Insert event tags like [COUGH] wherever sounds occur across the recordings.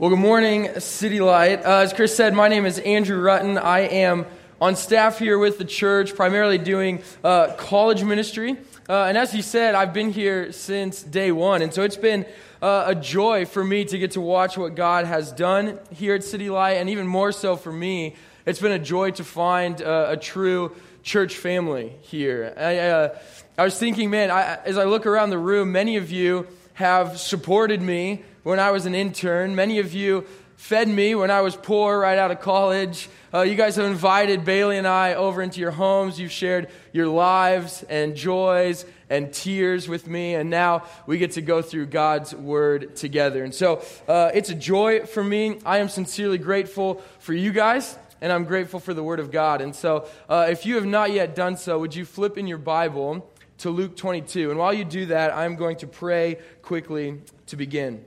Well, good morning, City Light. Uh, as Chris said, my name is Andrew Rutten. I am on staff here with the church, primarily doing uh, college ministry. Uh, and as he said, I've been here since day one. And so it's been uh, a joy for me to get to watch what God has done here at City Light. And even more so for me, it's been a joy to find uh, a true church family here. I, uh, I was thinking, man, I, as I look around the room, many of you have supported me when I was an intern. Many of you fed me when I was poor right out of college. Uh, you guys have invited Bailey and I over into your homes. You've shared your lives and joys and tears with me, and now we get to go through God's Word together. And so uh, it's a joy for me. I am sincerely grateful for you guys, and I'm grateful for the Word of God. And so uh, if you have not yet done so, would you flip in your Bible to Luke 22? And while you do that, I'm going to pray quickly to begin.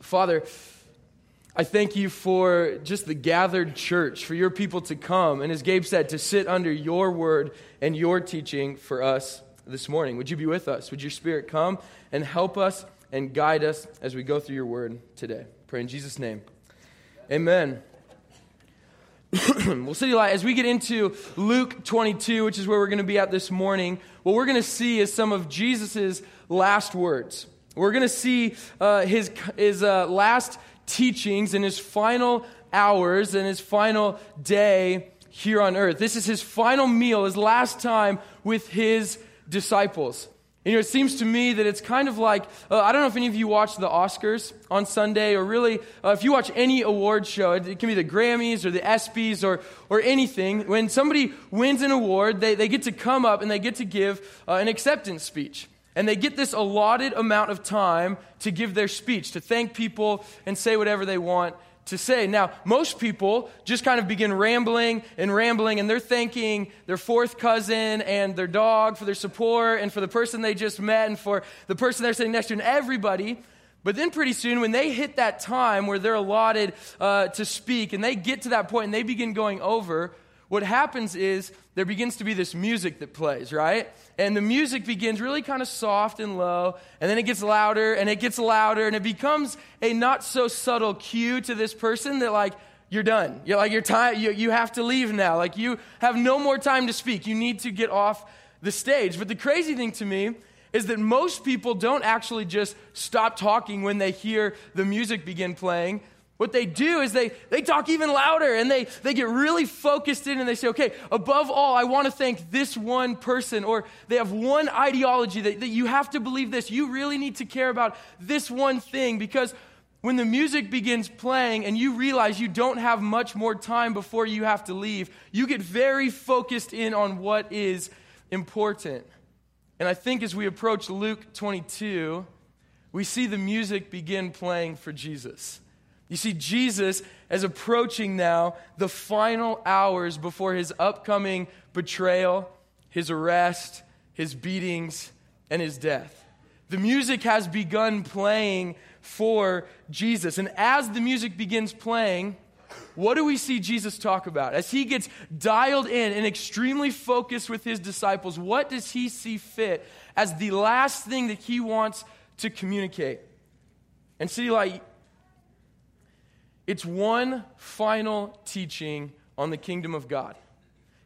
Father, I thank you for just the gathered church, for your people to come, and as Gabe said, to sit under your word and your teaching for us this morning. Would you be with us? Would your spirit come and help us and guide us as we go through your word today? Pray in Jesus' name. Amen. [COUGHS] well, City Light, as we get into Luke 22, which is where we're going to be at this morning, what we're going to see is some of Jesus' last words. We're going to see uh, his, his uh, last teachings in his final hours and his final day here on earth. This is his final meal, his last time with his disciples. You know, it seems to me that it's kind of like uh, I don't know if any of you watch the Oscars on Sunday, or really uh, if you watch any award show, it, it, can be the Grammys or the ESPYS or, or anything. When somebody wins an award, they, they get to come up and they get to give uh, an acceptance speech. And they get this allotted amount of time to give their speech, to thank people and say whatever they want to say. Now, most people just kind of begin rambling and rambling, and they're thanking their fourth cousin and their dog for their support, and for the person they just met, and for the person they're sitting next to, and everybody. But then, pretty soon, when they hit that time where they're allotted uh, to speak, and they get to that point and they begin going over, what happens is there begins to be this music that plays, right? And the music begins really kind of soft and low, and then it gets louder and it gets louder, and it becomes a not so subtle cue to this person that, like, you're done. You're like, you're time, you, you have to leave now. Like, you have no more time to speak. You need to get off the stage. But the crazy thing to me is that most people don't actually just stop talking when they hear the music begin playing. What they do is they, they talk even louder and they, they get really focused in and they say, okay, above all, I want to thank this one person. Or they have one ideology that, that you have to believe this. You really need to care about this one thing because when the music begins playing and you realize you don't have much more time before you have to leave, you get very focused in on what is important. And I think as we approach Luke 22, we see the music begin playing for Jesus. You see, Jesus is approaching now the final hours before his upcoming betrayal, his arrest, his beatings, and his death. The music has begun playing for Jesus. And as the music begins playing, what do we see Jesus talk about? As he gets dialed in and extremely focused with his disciples, what does he see fit as the last thing that he wants to communicate? And City Light, it's one final teaching on the kingdom of God.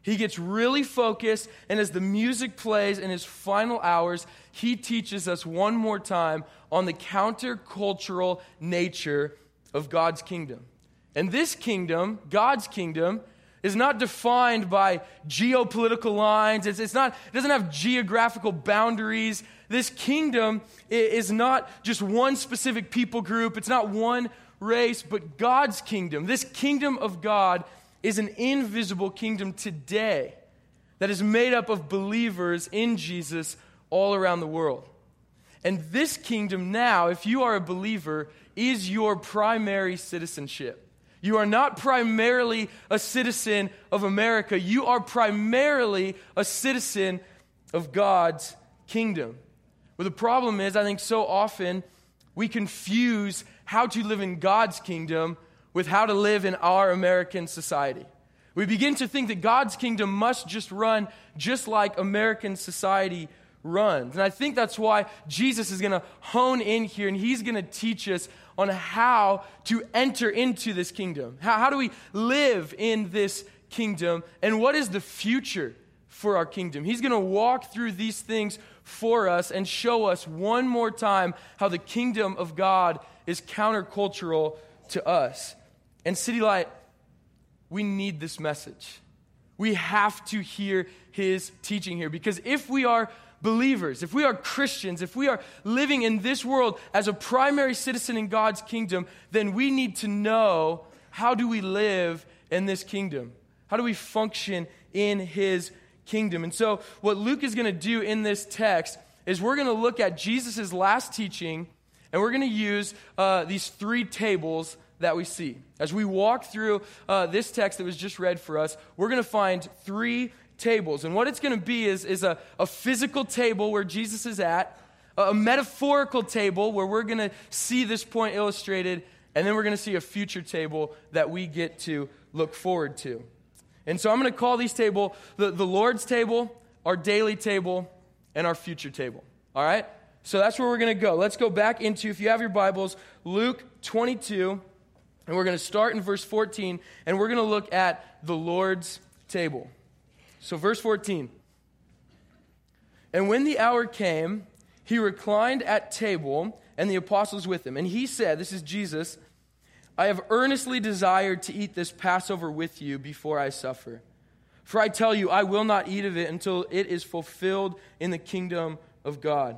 He gets really focused, and as the music plays in his final hours, he teaches us one more time on the countercultural nature of God's kingdom. And this kingdom, God's kingdom, is not defined by geopolitical lines. It's, it's not, it doesn't have geographical boundaries. This kingdom is not just one specific people group. It's not one race, but God's kingdom. This kingdom of God is an invisible kingdom today that is made up of believers in Jesus all around the world. And this kingdom now, if you are a believer, is your primary citizenship. You are not primarily a citizen of America, you are primarily a citizen of God's kingdom. But the problem is, I think so often we confuse how to live in God's kingdom with how to live in our American society. We begin to think that God's kingdom must just run just like American society runs. And I think that's why Jesus is going to hone in here and he's going to teach us on how to enter into this kingdom. How, how do we live in this kingdom? And what is the future for our kingdom? He's going to walk through these things for us and show us one more time how the kingdom of God is countercultural to us. And City Light, we need this message. We have to hear his teaching here because if we are believers, if we are Christians, if we are living in this world as a primary citizen in God's kingdom, then we need to know how do we live in this kingdom? How do we function in his kingdom? And so, what Luke is going to do in this text is we're going to look at Jesus' last teaching and we're going to use uh, these three tables that we see. As we walk through uh, this text that was just read for us, we're going to find three tables. And what it's going to be is, is a, a physical table where Jesus is at, a metaphorical table where we're going to see this point illustrated, and then we're going to see a future table that we get to look forward to. And so I'm going to call these table the, the Lord's table, our daily table, and our future table. All right? So that's where we're going to go. Let's go back into, if you have your Bibles, Luke 22, and we're going to start in verse 14, and we're going to look at the Lord's table. So, verse 14. And when the hour came, he reclined at table, and the apostles with him. And he said, This is Jesus, I have earnestly desired to eat this Passover with you before I suffer. For I tell you, I will not eat of it until it is fulfilled in the kingdom of God.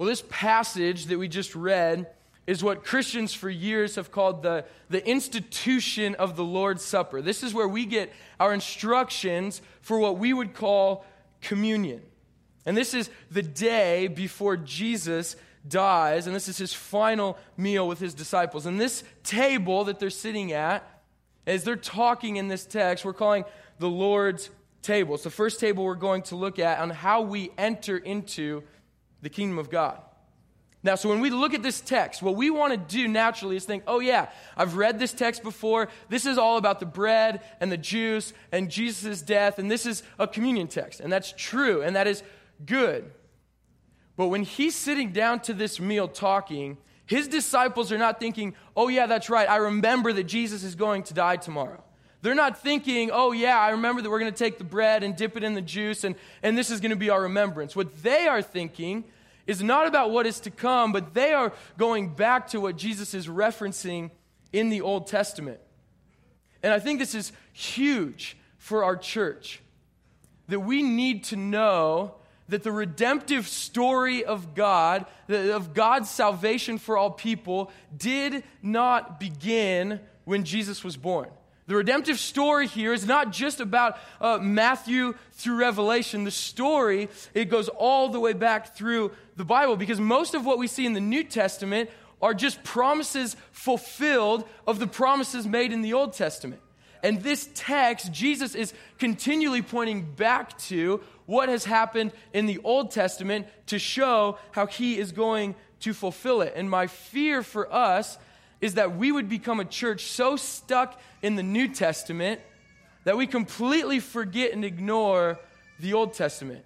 Well, this passage that we just read is what Christians for years have called the, the institution of the Lord's Supper. This is where we get our instructions for what we would call communion. And this is the day before Jesus dies, and this is his final meal with his disciples. And this table that they're sitting at, as they're talking in this text, we're calling the Lord's table. It's the first table we're going to look at on how we enter into the kingdom of God. Now, so when we look at this text, what we want to do naturally is think, oh, yeah, I've read this text before. This is all about the bread and the juice and Jesus' death, and this is a communion text. And that's true, and that is good. But when he's sitting down to this meal talking, his disciples are not thinking, oh, yeah, that's right. I remember that Jesus is going to die tomorrow. They're not thinking, oh, yeah, I remember that we're going to take the bread and dip it in the juice, and, and this is going to be our remembrance. What they are thinking is not about what is to come, but they are going back to what Jesus is referencing in the Old Testament. And I think this is huge for our church that we need to know that the redemptive story of God, of God's salvation for all people, did not begin when Jesus was born. The redemptive story here is not just about uh, Matthew through Revelation. The story, it goes all the way back through the Bible because most of what we see in the New Testament are just promises fulfilled of the promises made in the Old Testament. And this text, Jesus is continually pointing back to what has happened in the Old Testament to show how he is going to fulfill it. And my fear for us is that we would become a church so stuck in the New Testament that we completely forget and ignore the Old Testament.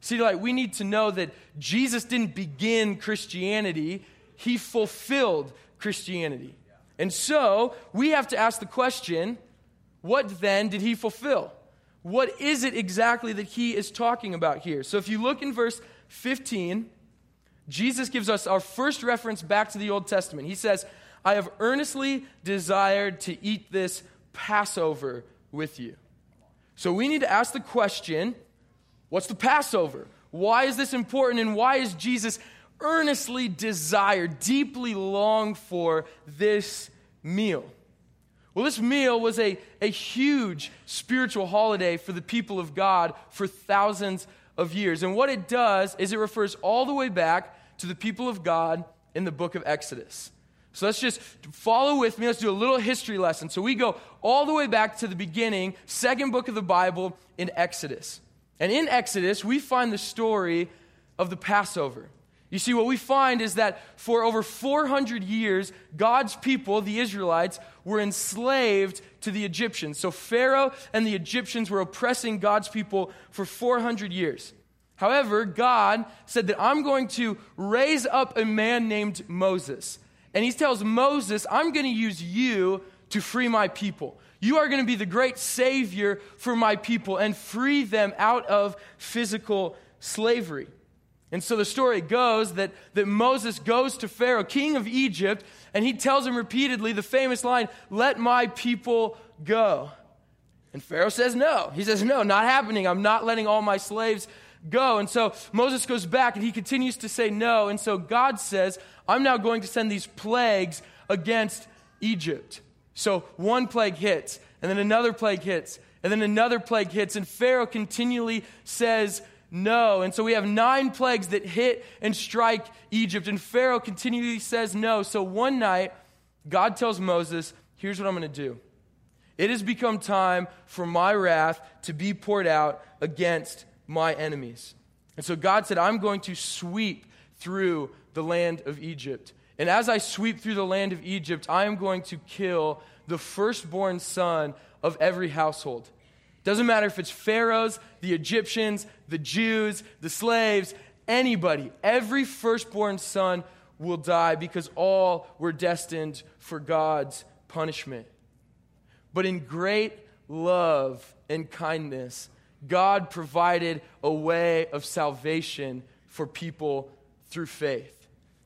City Light, we need to know that Jesus didn't begin Christianity, he fulfilled Christianity. And so, we have to ask the question what then did he fulfill? What is it exactly that he is talking about here? So, if you look in verse 15, Jesus gives us our first reference back to the Old Testament. He says, I have earnestly desired to eat this Passover with you. So we need to ask the question what's the Passover? Why is this important? And why is Jesus earnestly desired, deeply long for this meal? Well, this meal was a, a huge spiritual holiday for the people of God for thousands of years. And what it does is it refers all the way back to the people of God in the book of Exodus. So let's just follow with me. Let's do a little history lesson. So we go all the way back to the beginning, second book of the Bible in Exodus. And in Exodus, we find the story of the Passover. You see, what we find is that for over 400 years, God's people, the Israelites, were enslaved to the Egyptians. So Pharaoh and the Egyptians were oppressing God's people for 400 years. However, God said that I'm going to raise up a man named Moses. And he tells Moses, I'm going to use you to free my people. You are going to be the great savior for my people and free them out of physical slavery. And so the story goes that, that Moses goes to Pharaoh, king of Egypt, and he tells him repeatedly the famous line, Let my people go. And Pharaoh says no. He says, No, not happening. I'm not letting all my slaves go. And so Moses goes back and he continues to say no. And so God says, I'm now going to send these plagues against Egypt. So one plague hits, and then another plague hits, and then another plague hits, and Pharaoh continually says, no. And so we have nine plagues that hit and strike Egypt, and Pharaoh continually says no. So one night, God tells Moses, Here's what I'm going to do. It has become time for my wrath to be poured out against my enemies. And so God said, I'm going to sweep through the land of Egypt. And as I sweep through the land of Egypt, I am going to kill the firstborn son of every household. Doesn't matter if it's Pharaoh's, the Egyptians, the Jews, the slaves, anybody. Every firstborn son will die because all were destined for God's punishment. But in great love and kindness, God provided a way of salvation for people through faith.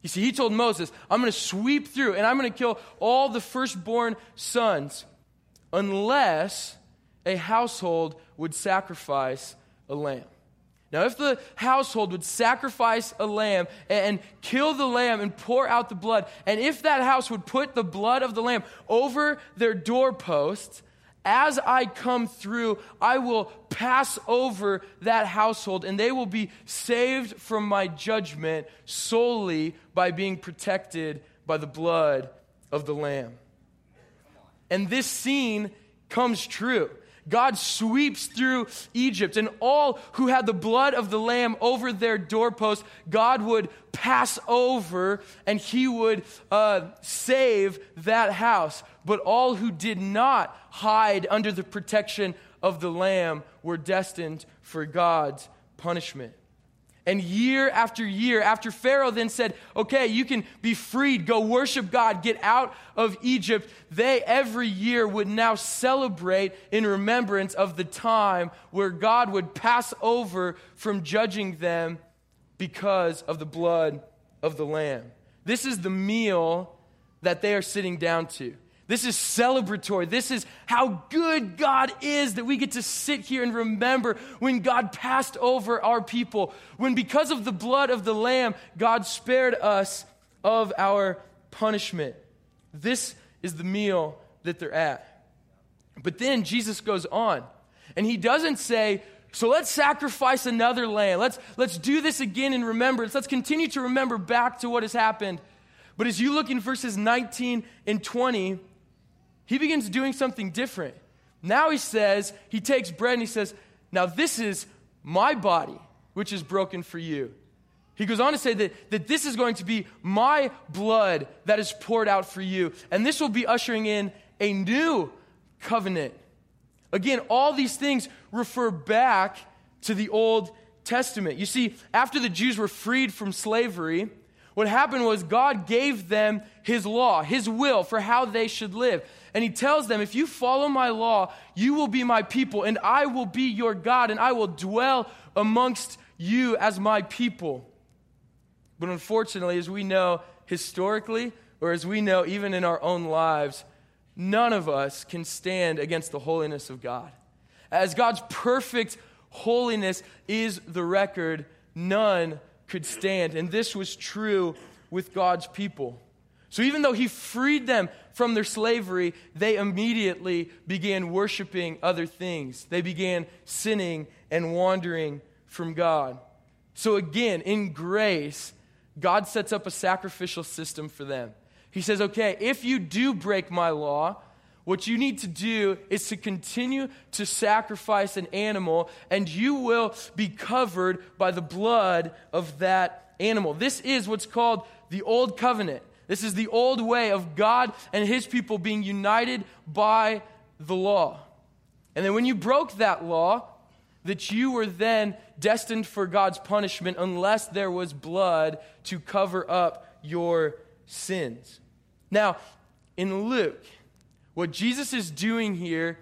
You see, he told Moses, I'm going to sweep through and I'm going to kill all the firstborn sons unless a household would sacrifice a lamb. Now, if the household would sacrifice a lamb and kill the lamb and pour out the blood, and if that house would put the blood of the lamb over their doorposts, as I come through, I will pass over that household, and they will be saved from my judgment solely by being protected by the blood of the lamb. And this scene comes true. God sweeps through Egypt, and all who had the blood of the Lamb over their doorpost, God would pass over and he would uh, save that house. But all who did not hide under the protection of the Lamb were destined for God's punishment. And year after year, after Pharaoh then said, Okay, you can be freed, go worship God, get out of Egypt, they every year would now celebrate in remembrance of the time where God would pass over from judging them because of the blood of the Lamb. This is the meal that they are sitting down to. This is celebratory. This is how good God is that we get to sit here and remember when God passed over our people, when because of the blood of the Lamb, God spared us of our punishment. This is the meal that they're at. But then Jesus goes on, and he doesn't say, so let's sacrifice another lamb. Let's, let's do this again in remembrance. Let's continue to remember back to what has happened. But as you look in verses 19 and 20, he begins doing something different. Now he says, he takes bread and he says, Now this is my body, which is broken for you. He goes on to say that, that this is going to be my blood that is poured out for you. And this will be ushering in a new covenant. Again, all these things refer back to the Old Testament. You see, after the Jews were freed from slavery, what happened was God gave them His law, His will for how they should live. And he tells them, If you follow my law, you will be my people, and I will be your God, and I will dwell amongst you as my people. But unfortunately, as we know historically, or as we know even in our own lives, none of us can stand against the holiness of God. As God's perfect holiness is the record, none could stand. And this was true with God's people. So even though he freed them from their slavery, they immediately began worshiping other things. They began sinning and wandering from God. So, again, in grace, God sets up a sacrificial system for them. He says, okay, if you do break my law, what you need to do is to continue to sacrifice an animal, and you will be covered by the blood of that animal. This is what's called the Old Covenant. This is the old way of God and his people being united by the law. And then when you broke that law, that you were then destined for God's punishment unless there was blood to cover up your sins. Now, in Luke, what Jesus is doing here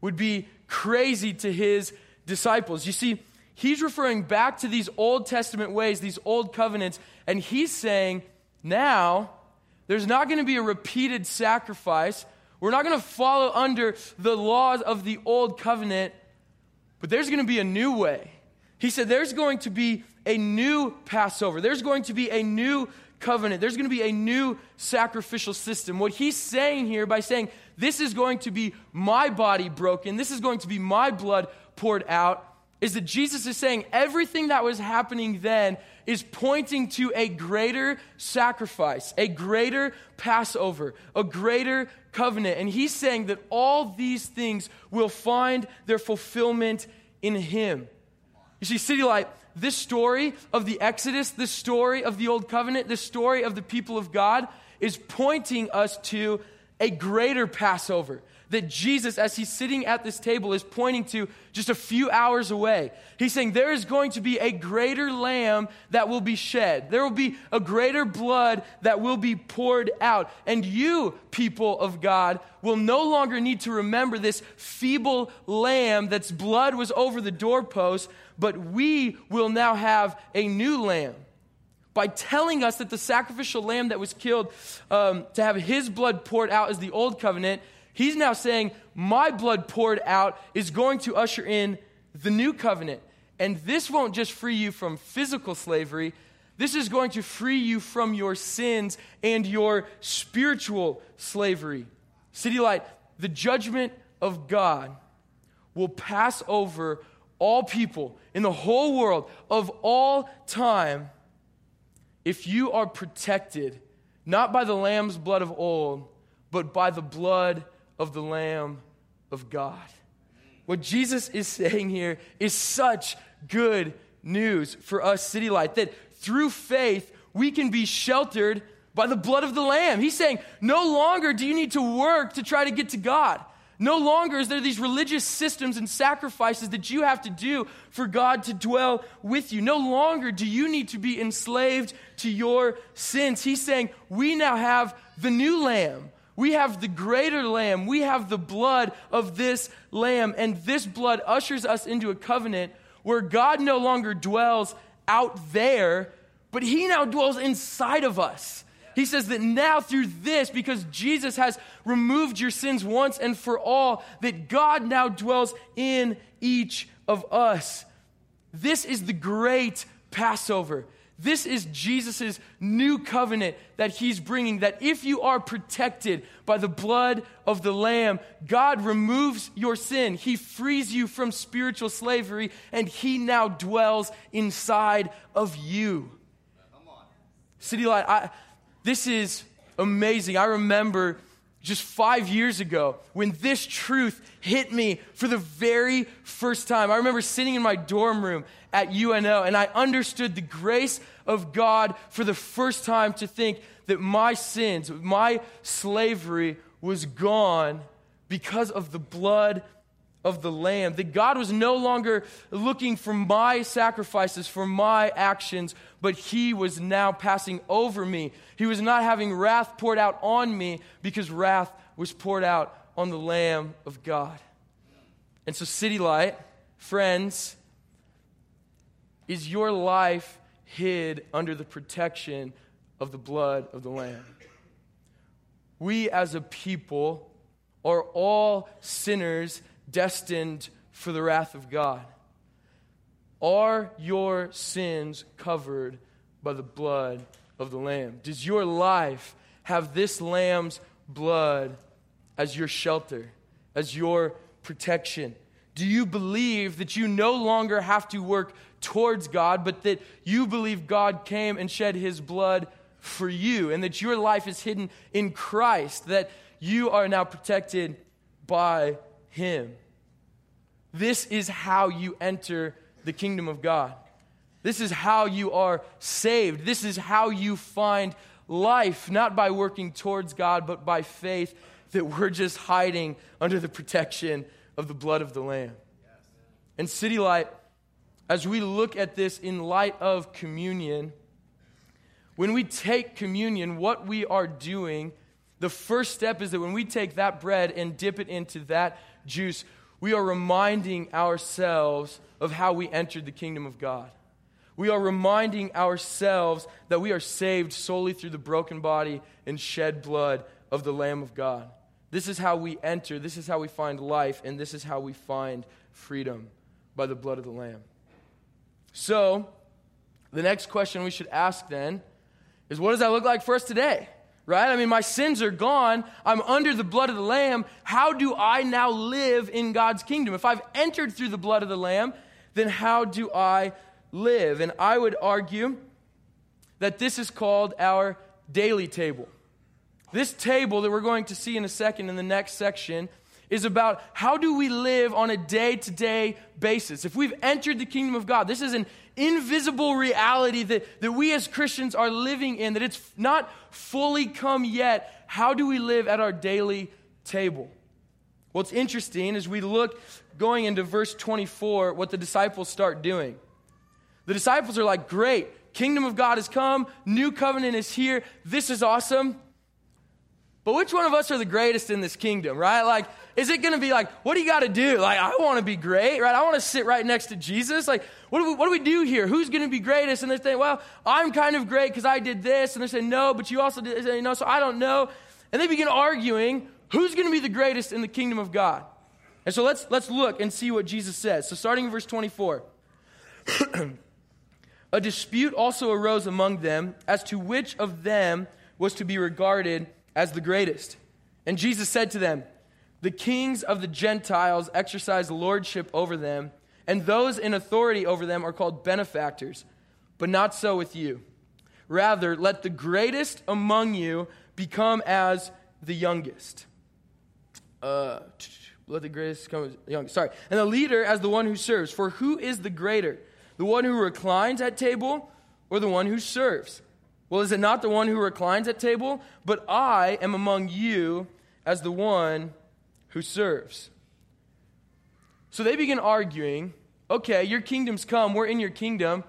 would be crazy to his disciples. You see, he's referring back to these Old Testament ways, these old covenants, and he's saying, now there's not going to be a repeated sacrifice. We're not going to follow under the laws of the old covenant, but there's going to be a new way. He said there's going to be a new Passover. There's going to be a new covenant. There's going to be a new sacrificial system. What he's saying here by saying, This is going to be my body broken, this is going to be my blood poured out, is that Jesus is saying everything that was happening then is pointing to a greater sacrifice, a greater Passover, a greater covenant. And he's saying that all these things will find their fulfillment in him. You see, City Light, this story of the Exodus, this story of the Old Covenant, this story of the people of God is pointing us to a greater Passover that Jesus, as he's sitting at this table, is pointing to just a few hours away. He's saying there is going to be a greater lamb that will be shed. There will be a greater blood that will be poured out. And you, people of God, will no longer need to remember this feeble lamb that's blood was over the doorpost, but we will now have a new lamb. By telling us that the sacrificial lamb that was killed um, to have his blood poured out is the old covenant, he's now saying, My blood poured out is going to usher in the new covenant. And this won't just free you from physical slavery, this is going to free you from your sins and your spiritual slavery. City Light, the judgment of God will pass over all people in the whole world of all time if you are protected not by the lamb's blood of old, but by the blood of the Lamb of God. What Jesus is saying here is such good news for us, City Light, that through faith we can be sheltered by the blood of the Lamb. He's saying, no longer do you need to work to try to get to God. No longer is there these religious systems and sacrifices that you have to do for God to dwell with you. No longer do you need to be enslaved to your sins. He's saying, We now have the new lamb. We have the greater lamb. We have the blood of this lamb. And this blood ushers us into a covenant where God no longer dwells out there, but he now dwells inside of us. He says that now through this, because Jesus has removed your sins once and for all, that God now dwells in each of us. This is the great Passover. This is Jesus' new covenant that he's bringing. That if you are protected by the blood of the Lamb, God removes your sin. He frees you from spiritual slavery, and he now dwells inside of you. City Light, I, this is amazing. I remember just five years ago when this truth hit me for the very first time. I remember sitting in my dorm room at UNO and I understood the grace of God for the first time to think that my sins, my slavery was gone because of the blood of the Lamb. That God was no longer looking for my sacrifices, for my actions, but He was now passing over me. He was not having wrath poured out on me because wrath was poured out on the Lamb of God. And so, City Light, friends, is your life hid under the protection of the blood of the Lamb? We as a people are all sinners destined for the wrath of God? Are your sins covered by the blood of the Lamb? Does your life have this Lamb's blood as your shelter, as your protection? Do you believe that you no longer have to work towards God, but that you believe God came and shed his blood for you, and that your life is hidden in Christ, that you are now protected by him? This is how you enter the kingdom of God. This is how you are saved. This is how you find life, not by working towards God, but by faith that we're just hiding under the protection of the blood of the Lamb. And City Light, as we look at this in light of communion, when we take communion, what we are doing, the first step is that when we take that bread and dip it into that juice, we are reminding ourselves of how we entered the kingdom of God. We are reminding ourselves that we are saved solely through the broken body and shed blood of the Lamb of God. This is how we enter, this is how we find life, and this is how we find freedom by the blood of the Lamb. So, the next question we should ask then is what does that look like for us today? Right? I mean, my sins are gone. I'm under the blood of the Lamb. How do I now live in God's kingdom? If I've entered through the blood of the Lamb, then how do I live? And I would argue that this is called our daily table. This table that we're going to see in a second in the next section is about how do we live on a day to day basis. If we've entered the kingdom of God, this is an invisible reality that, that we as Christians are living in, that it's not fully come yet. How do we live at our daily table? What's interesting is we look going into verse 24, what the disciples start doing. The disciples are like, Great, kingdom of God has come, new covenant is here, this is awesome. But which one of us are the greatest in this kingdom, right? Like, is it going to be like, what do you got to do? Like, I want to be great, right? I want to sit right next to Jesus. Like, what do we, what do, we do here? Who's going to be greatest? And they're saying, well, I'm kind of great because I did this. And they're saying, no, but you also did, you know, so I don't know. And they begin arguing who's going to be the greatest in the kingdom of God. And so let's, let's look and see what Jesus says. So starting in verse 24. [CLEARS THROAT] A dispute also arose among them as to which of them was to be regarded as the greatest. And Jesus said to them, The kings of the Gentiles exercise lordship over them, and those in authority over them are called benefactors. But not so with you. Rather, let the greatest among you become as the youngest. Uh, let the greatest become as the youngest. Sorry. And the leader as the one who serves. For who is the greater? The one who reclines at table or the one who serves? Well, is it not the one who reclines at table? But I am among you as the one who serves. So they begin arguing okay, your kingdom's come, we're in your kingdom.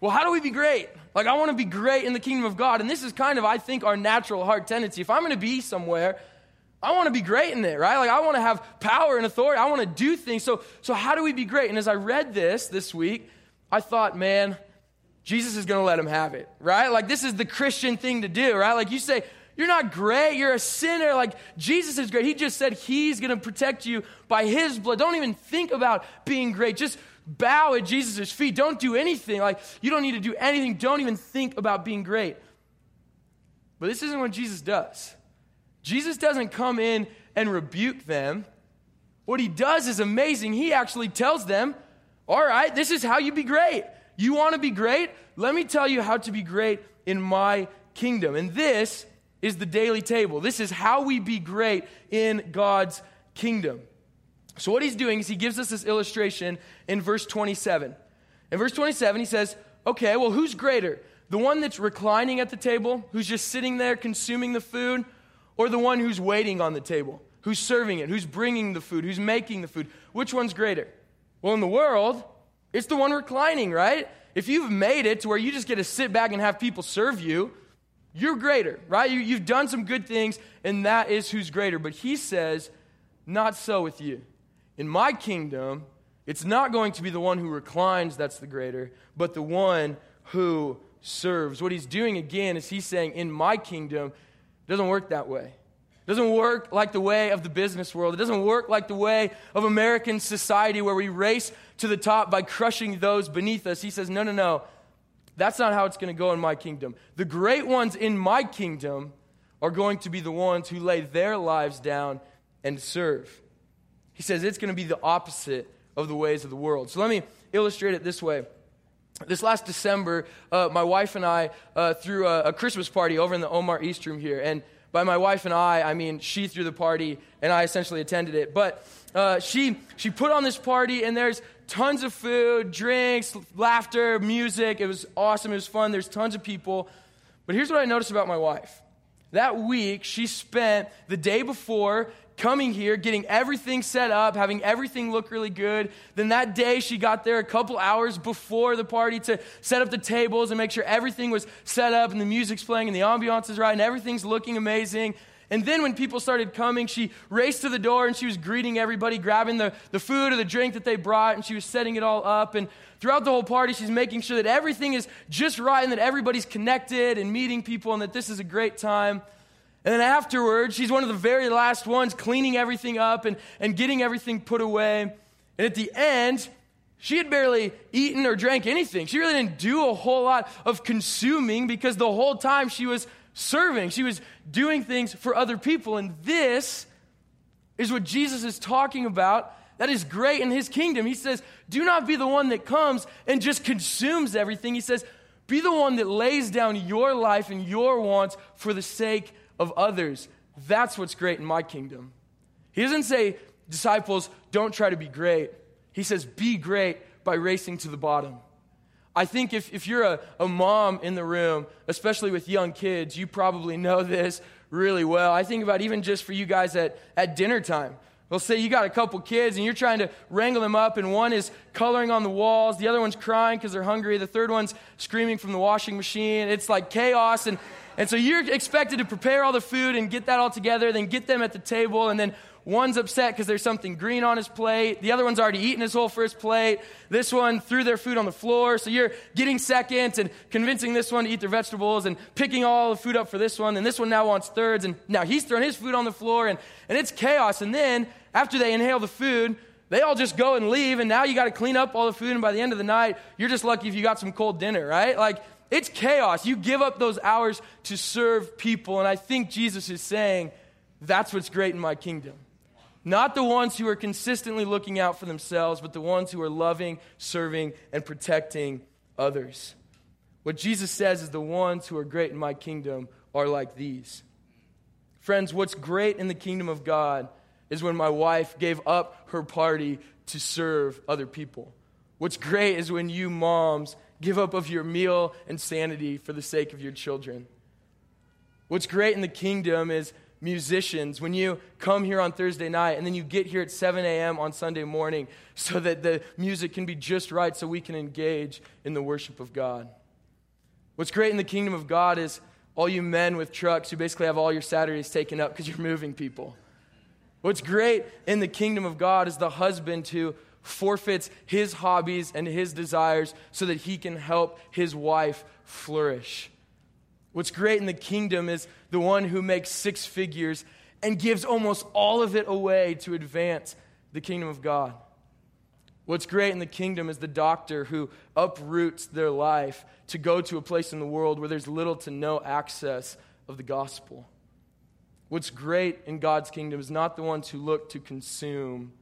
Well, how do we be great? Like, I want to be great in the kingdom of God. And this is kind of, I think, our natural heart tendency. If I'm going to be somewhere, I want to be great in it, right? Like, I want to have power and authority. I want to do things. So, so how do we be great? And as I read this this week, I thought, man, Jesus is going to let him have it, right? Like, this is the Christian thing to do, right? Like, you say, you're not great. You're a sinner. Like, Jesus is great. He just said he's going to protect you by his blood. Don't even think about being great. Just bow at Jesus' feet. Don't do anything. Like, you don't need to do anything. Don't even think about being great. But this isn't what Jesus does. Jesus doesn't come in and rebuke them. What he does is amazing. He actually tells them, All right, this is how you be great. You want to be great? Let me tell you how to be great in my kingdom. And this is the daily table. This is how we be great in God's kingdom. So, what he's doing is he gives us this illustration in verse 27. In verse 27, he says, Okay, well, who's greater? The one that's reclining at the table, who's just sitting there consuming the food, or the one who's waiting on the table, who's serving it, who's bringing the food, who's making the food? Which one's greater? Well, in the world, it's the one reclining, right? If you've made it to where you just get to sit back and have people serve you, you're greater, right? You, you've done some good things, and that is who's greater. But he says, not so with you. In my kingdom, it's not going to be the one who reclines that's the greater, but the one who serves. What he's doing again is he's saying, in my kingdom, it doesn't work that way. It doesn't work like the way of the business world. It doesn't work like the way of American society where we race to the top by crushing those beneath us. He says, no, no, no. That's not how it's going to go in my kingdom. The great ones in my kingdom are going to be the ones who lay their lives down and serve. He says it's going to be the opposite of the ways of the world. So let me illustrate it this way. This last December, uh, my wife and I uh, threw a, a, Christmas party over in the Omar East Room here. And by my wife and I, I mean she threw the party and I essentially attended it. But uh, she, she put on this party and there's tons of food, drinks, laughter, music. It was awesome. It was fun. There's tons of people. But here's what I noticed about my wife. That week, she spent the day before coming here, getting everything set up, having everything look really good. Then that day, she got there a couple hours before the party to set up the tables and make sure everything was set up and the music's playing and the ambiance is right and everything's looking amazing. And then when people started coming, she raced to the door and she was greeting everybody, grabbing the, the food or the drink that they brought, and she was setting it all up. And throughout the whole party, she's making sure that everything is just right and that everybody's connected and meeting people and that this is a great time. And then afterwards, she's one of the very last ones cleaning everything up and, and getting everything put away. And at the end, she had barely eaten or drank anything. She really didn't do a whole lot of consuming because the whole time she was serving, she was doing things for other people. And this is what Jesus is talking about. That is great in his kingdom. He says, Do not be the one that comes and just consumes everything. He says, Be the one that lays down your life and your wants for the sake of others. That's what's great in my kingdom. He doesn't say, disciples, don't try to be great. He says, be great by racing to the bottom. I think if, if you're a, a mom in the room, especially with young kids, you probably know this really well. I think about even just for you guys at, at dinner time. Well, say you got a couple kids and you're trying to wrangle them up, and one is coloring on the walls, the other one's crying because they're hungry, the third one's screaming from the washing machine. It's like chaos, and and so you're expected to prepare all the food and get that all together, then get them at the table, and then one's upset because there's something green on his plate. The other one's already eaten his whole first plate. This one threw their food on the floor. So you're getting second and convincing this one to eat their vegetables and picking all the food up for this one. And this one now wants thirds. And now he's throwing his food on the floor and, and it's chaos. And then after they inhale the food, they all just go and leave. And now you got to clean up all the food. And by the end of the night, you're just lucky if you got some cold dinner, right? Like it's chaos. You give up those hours to serve people. And I think Jesus is saying, that's what's great in my kingdom. Not the ones who are consistently looking out for themselves, but the ones who are loving, serving, and protecting others. What Jesus says is the ones who are great in my kingdom are like these. Friends, what's great in the kingdom of God is when my wife gave up her party to serve other people. What's great is when you moms give up of your meal and sanity for the sake of your children. What's great in the kingdom is musicians, when you come here on Thursday night and then you get here at 7 a.m. on Sunday morning so that the music can be just right so we can engage in the worship of God. What's great in the kingdom of God is all you men with trucks who basically have all your Saturdays taken up because you're moving people. What's great in the kingdom of God is the husband who forfeits his hobbies and his desires so that he can help his wife flourish. What's great in the kingdom is the one who makes six figures and gives almost all of it away to advance the kingdom of God. What's great in the kingdom is the doctor who uproots their life to go to a place in the world where there's little to no access of the gospel. What's great in God's kingdom is not the ones who look to consume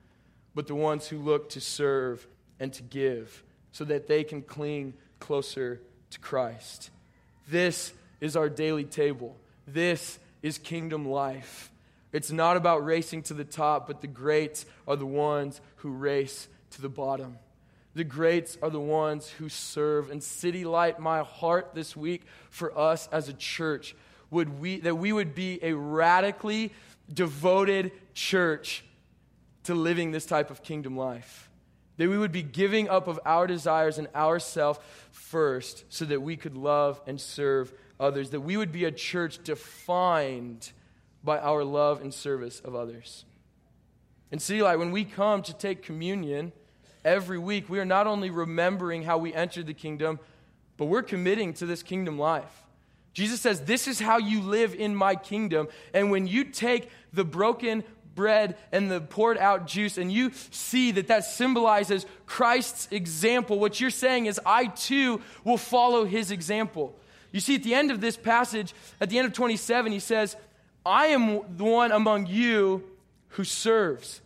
but the ones who look to serve and to give so that they can cling closer to Christ. This is our daily table. This is kingdom life. It's not about racing to the top, but the greats are the ones who race to the bottom. The greats are the ones who serve. And City Light, my heart this week for us as a church would we that we would be a radically devoted church to living this type of kingdom life. That we would be giving up of our desires and ourself first so that we could love and serve others. That we would be a church defined by our love and service of others. And City Light when we come to take communion every week, we are not only remembering how we entered the kingdom, but we're committing to this kingdom life. Jesus says, This is how you live in my kingdom. And when you take the broken, bread and the poured out juice, and you see that that symbolizes Christ's example, what you're saying is, I too will follow his example. You see, at the end of this passage, at the end of 27, he says, I am the one among you who serves.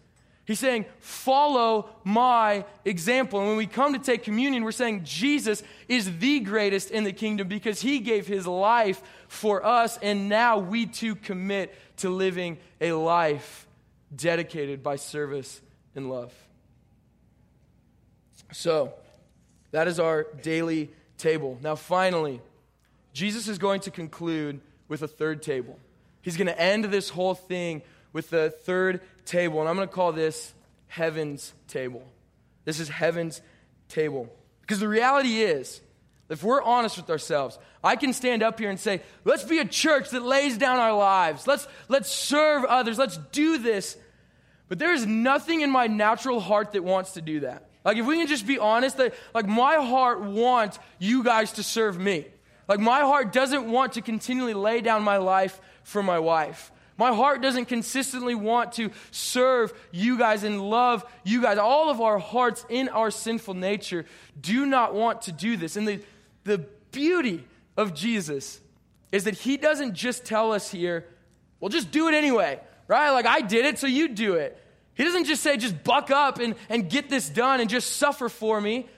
He's saying, follow my example. And when we come to take communion, we're saying Jesus is the greatest in the kingdom because he gave his life for us, and now we too commit to living a life dedicated by service and love. So, that is our daily table. Now, finally, Jesus is going to conclude with a third table. He's going to end this whole thing with the third table, and I'm going to call this heaven's table. This is heaven's table. Because the reality is, if we're honest with ourselves, I can stand up here and say, let's be a church that lays down our lives. Let's, let's serve others. Let's do this. But there is nothing in my natural heart that wants to do that. Like, if we can just be honest, that, like, my heart wants you guys to serve me. Like, my heart doesn't want to continually lay down my life for my wife. My heart doesn't consistently want to serve you guys and love you guys. All of our hearts in our sinful nature do not want to do this. And the, the beauty of Jesus is that he doesn't just tell us here, well, just do it anyway, right? Like I did it, so you do it. He doesn't just say, just buck up and, and get this done and just suffer for me.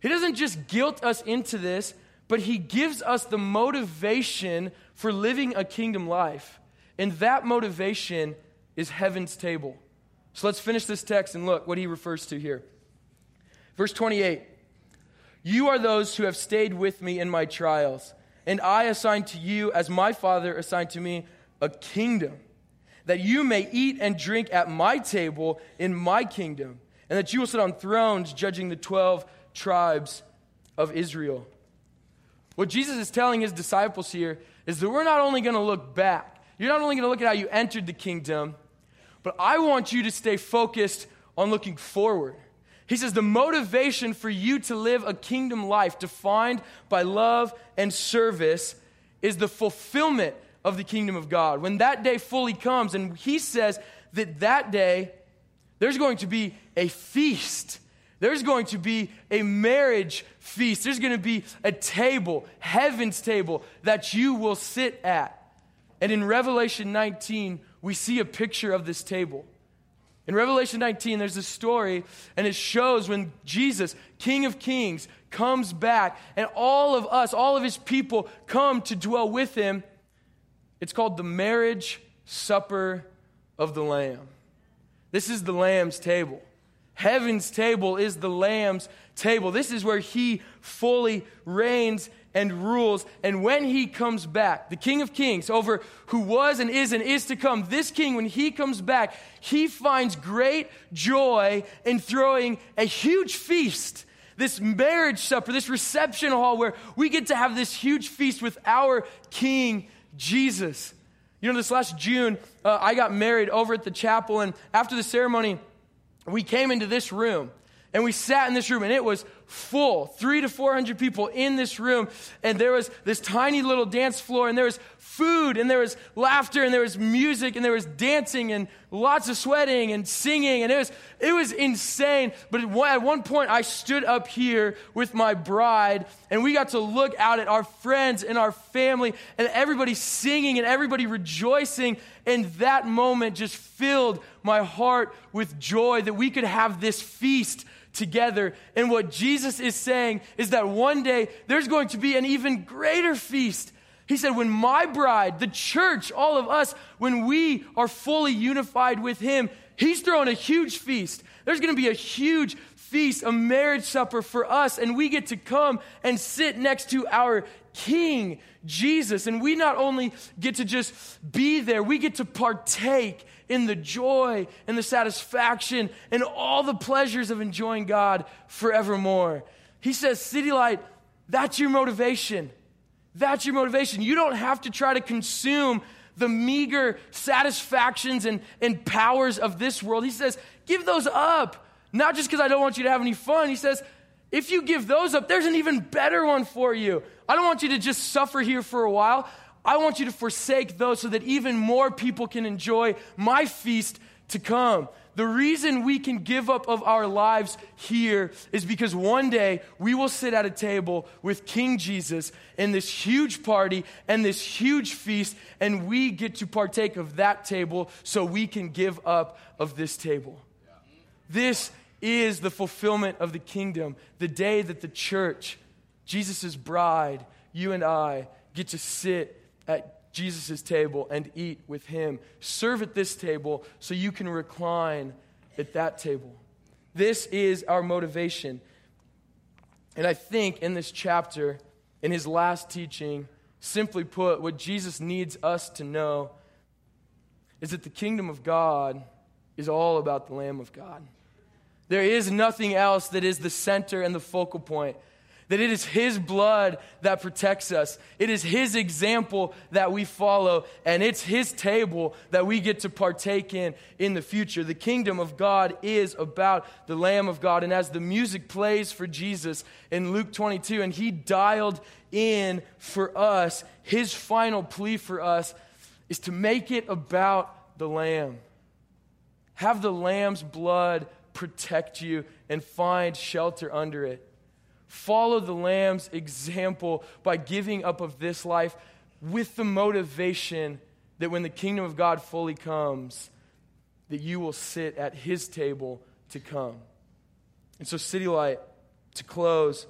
He doesn't just guilt us into this, but he gives us the motivation for living a kingdom life. And that motivation is heaven's table. So let's finish this text and look what he refers to here. Verse 28 You are those who have stayed with me in my trials, and I assign to you, as my Father assigned to me, a kingdom, that you may eat and drink at my table in my kingdom, and that you will sit on thrones judging the 12 tribes of Israel. What Jesus is telling his disciples here is that we're not only going to look back, you're not only going to look at how you entered the kingdom, but I want you to stay focused on looking forward. He says the motivation for you to live a kingdom life defined by love and service is the fulfillment of the kingdom of God. When that day fully comes, and he says that that day there's going to be a feast. There's going to be a marriage feast. There's going to be a table, heaven's table, that you will sit at. And in Revelation 19, we see a picture of this table. In Revelation 19, there's a story, and it shows when Jesus, King of Kings, comes back, and all of us, all of his people, come to dwell with him. It's called the marriage supper of the Lamb. This is the Lamb's table. Heaven's table is the Lamb's table. This is where he fully reigns and rules. And when he comes back, the King of Kings, over who was and is and is to come, this king, when he comes back, he finds great joy in throwing a huge feast. This marriage supper, this reception hall where we get to have this huge feast with our King Jesus. You know, this last June, uh, I got married over at the chapel, and after the ceremony, we came into this room and we sat in this room, and it was full three to 400 people in this room. And there was this tiny little dance floor, and there was food, and there was laughter, and there was music, and there was dancing, and lots of sweating and singing. And it was, it was insane. But at one point, I stood up here with my bride, and we got to look out at our friends and our family, and everybody singing and everybody rejoicing. And that moment just filled my heart with joy that we could have this feast together. And what Jesus is saying is that one day there's going to be an even greater feast. He said, when my bride, the church, all of us, when we are fully unified with Him, He's throwing a huge feast. There's going to be a huge feast, a marriage supper for us, and we get to come and sit next to our King, Jesus. And we not only get to just be there, we get to partake in the joy and the satisfaction and all the pleasures of enjoying God forevermore. He says, City Light, that's your motivation. That's your motivation. You don't have to try to consume the meager satisfactions and, and powers of this world. He says, give those up. Not just because I don't want you to have any fun. He says, if you give those up, there's an even better one for you. I don't want you to just suffer here for a while. I want you to forsake those so that even more people can enjoy my feast to come. The reason we can give up of our lives here is because one day we will sit at a table with King Jesus in this huge party and this huge feast, and we get to partake of that table so we can give up of this table. This is the fulfillment of the kingdom, the day that the church, Jesus' bride, you and I, get to sit at Jesus' table and eat with him. Serve at this table so you can recline at that table. This is our motivation. And I think in this chapter, in his last teaching, simply put, what Jesus needs us to know is that the kingdom of God is all about the Lamb of God. There is nothing else that is the center and the focal point. That it is His blood that protects us. It is His example that we follow, and it's His table that we get to partake in in the future. The kingdom of God is about the Lamb of God. And as the music plays for Jesus in Luke 22, and He dialed in for us, His final plea for us is to make it about the Lamb. Have the Lamb's blood protect you and find shelter under it. Follow the Lamb's [LAUGHS] example by giving up of this life with the motivation that when the kingdom of God fully comes, that you will sit at his table to come. And so, City Light, to close,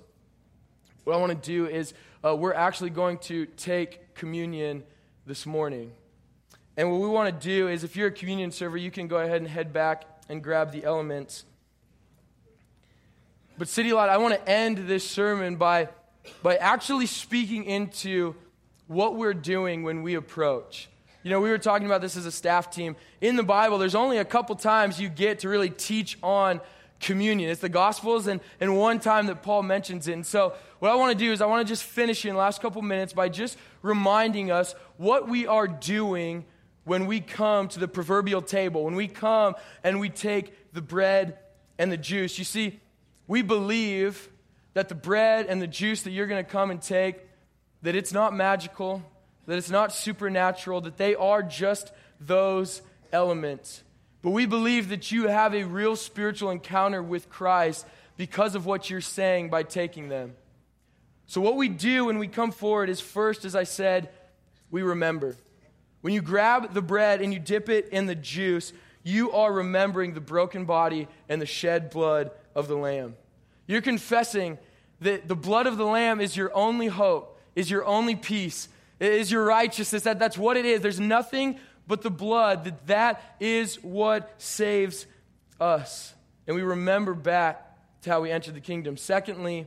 what I want to do is uh, we're actually going to take communion this morning. And what we want to do is, if you're a communion server, you can go ahead and head back and grab the elements. But, City Light, I want to end this sermon by, by actually speaking into what we're doing when we approach. You know, we were talking about this as a staff team. In the Bible, there's only a couple times you get to really teach on communion. It's the Gospels and, and one time that Paul mentions it. And so, what I want to do is I want to just finish in the last couple minutes by just reminding us what we are doing when we come to the proverbial table, when we come and we take the bread and the juice. You see, we believe that the bread and the juice that you're going to come and take, that it's not magical, that it's not supernatural, that they are just those elements. But we believe that you have a real spiritual encounter with Christ because of what you're saying by taking them. So, what we do when we come forward is first, as I said, we remember. When you grab the bread and you dip it in the juice, you are remembering the broken body and the shed blood of the Lamb. You're confessing that the blood of the Lamb is your only hope, is your only peace, is your righteousness. That, that's what it is. There's nothing but the blood, that that is what saves us. And we remember back to how we entered the kingdom. Secondly,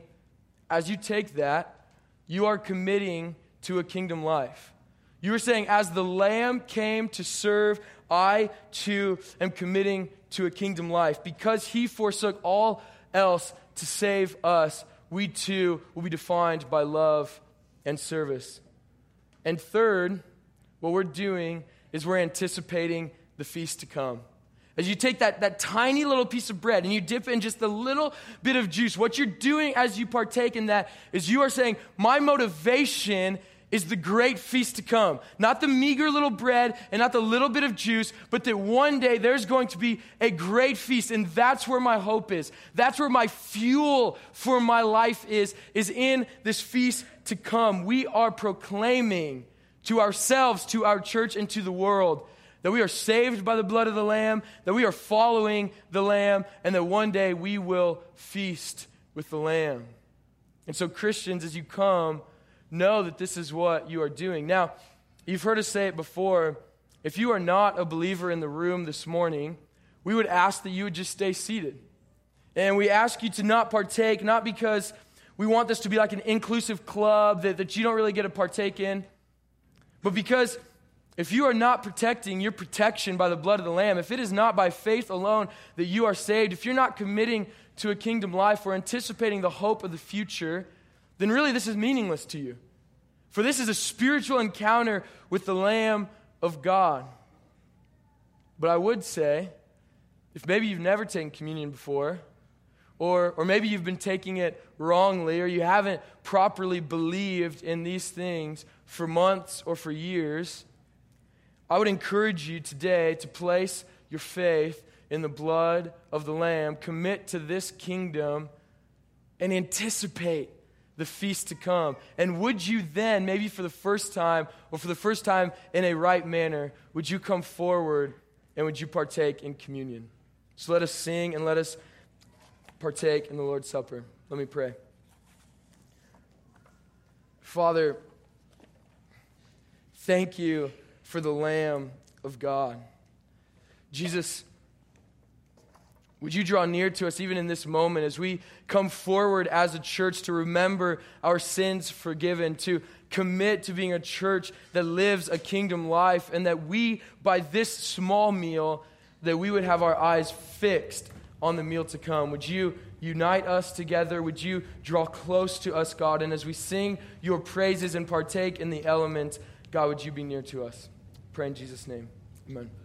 as you take that, you are committing to a kingdom life. You are saying, as the Lamb came to serve, I too am committing to a kingdom life. Because he forsook all else to save us, we too will be defined by love and service. And third, what we're doing is we're anticipating the feast to come. As you take that, that tiny little piece of bread and you dip in just a little bit of juice, what you're doing as you partake in that is you are saying, My motivation is the great feast to come. Not the meager little bread and not the little bit of juice, but that one day there's going to be a great feast. And that's where my hope is. That's where my fuel for my life is, is in this feast to come. We are proclaiming to ourselves, to our church, and to the world that we are saved by the blood of the Lamb, that we are following the Lamb, and that one day we will feast with the Lamb. And so, Christians, as you come, know that this is what you are doing. Now, you've heard us say it before. If you are not a believer in the room this morning, we would ask that you would just stay seated. And we ask you to not partake, not because we want this to be like an inclusive club that, that you don't really get to partake in, but because if you are not protecting your protection by the blood of the Lamb, if it is not by faith alone that you are saved, if you're not committing to a kingdom life or anticipating the hope of the future, then really this is meaningless to you. For this is a spiritual encounter with the Lamb of God. But I would say, if maybe you've never taken communion before, or, or maybe you've been taking it wrongly, or you haven't properly believed in these things for months or for years, I would encourage you today to place your faith in the blood of the Lamb, commit to this kingdom, and anticipate the feast to come? And would you then, maybe for the first time, or for the first time in a right manner, would you come forward and would you partake in communion? So let us sing and let us partake in the Lord's Supper. Let me pray. Father, thank you for the Lamb of God. Jesus, would you draw near to us even in this moment as we come forward as a church to remember our sins forgiven, to commit to being a church that lives a kingdom life, and that we, by this small meal, that we would have our eyes fixed on the meal to come. Would you unite us together? Would you draw close to us, God? And as we sing your praises and partake in the element, God, would you be near to us? Pray in Jesus' name. Amen.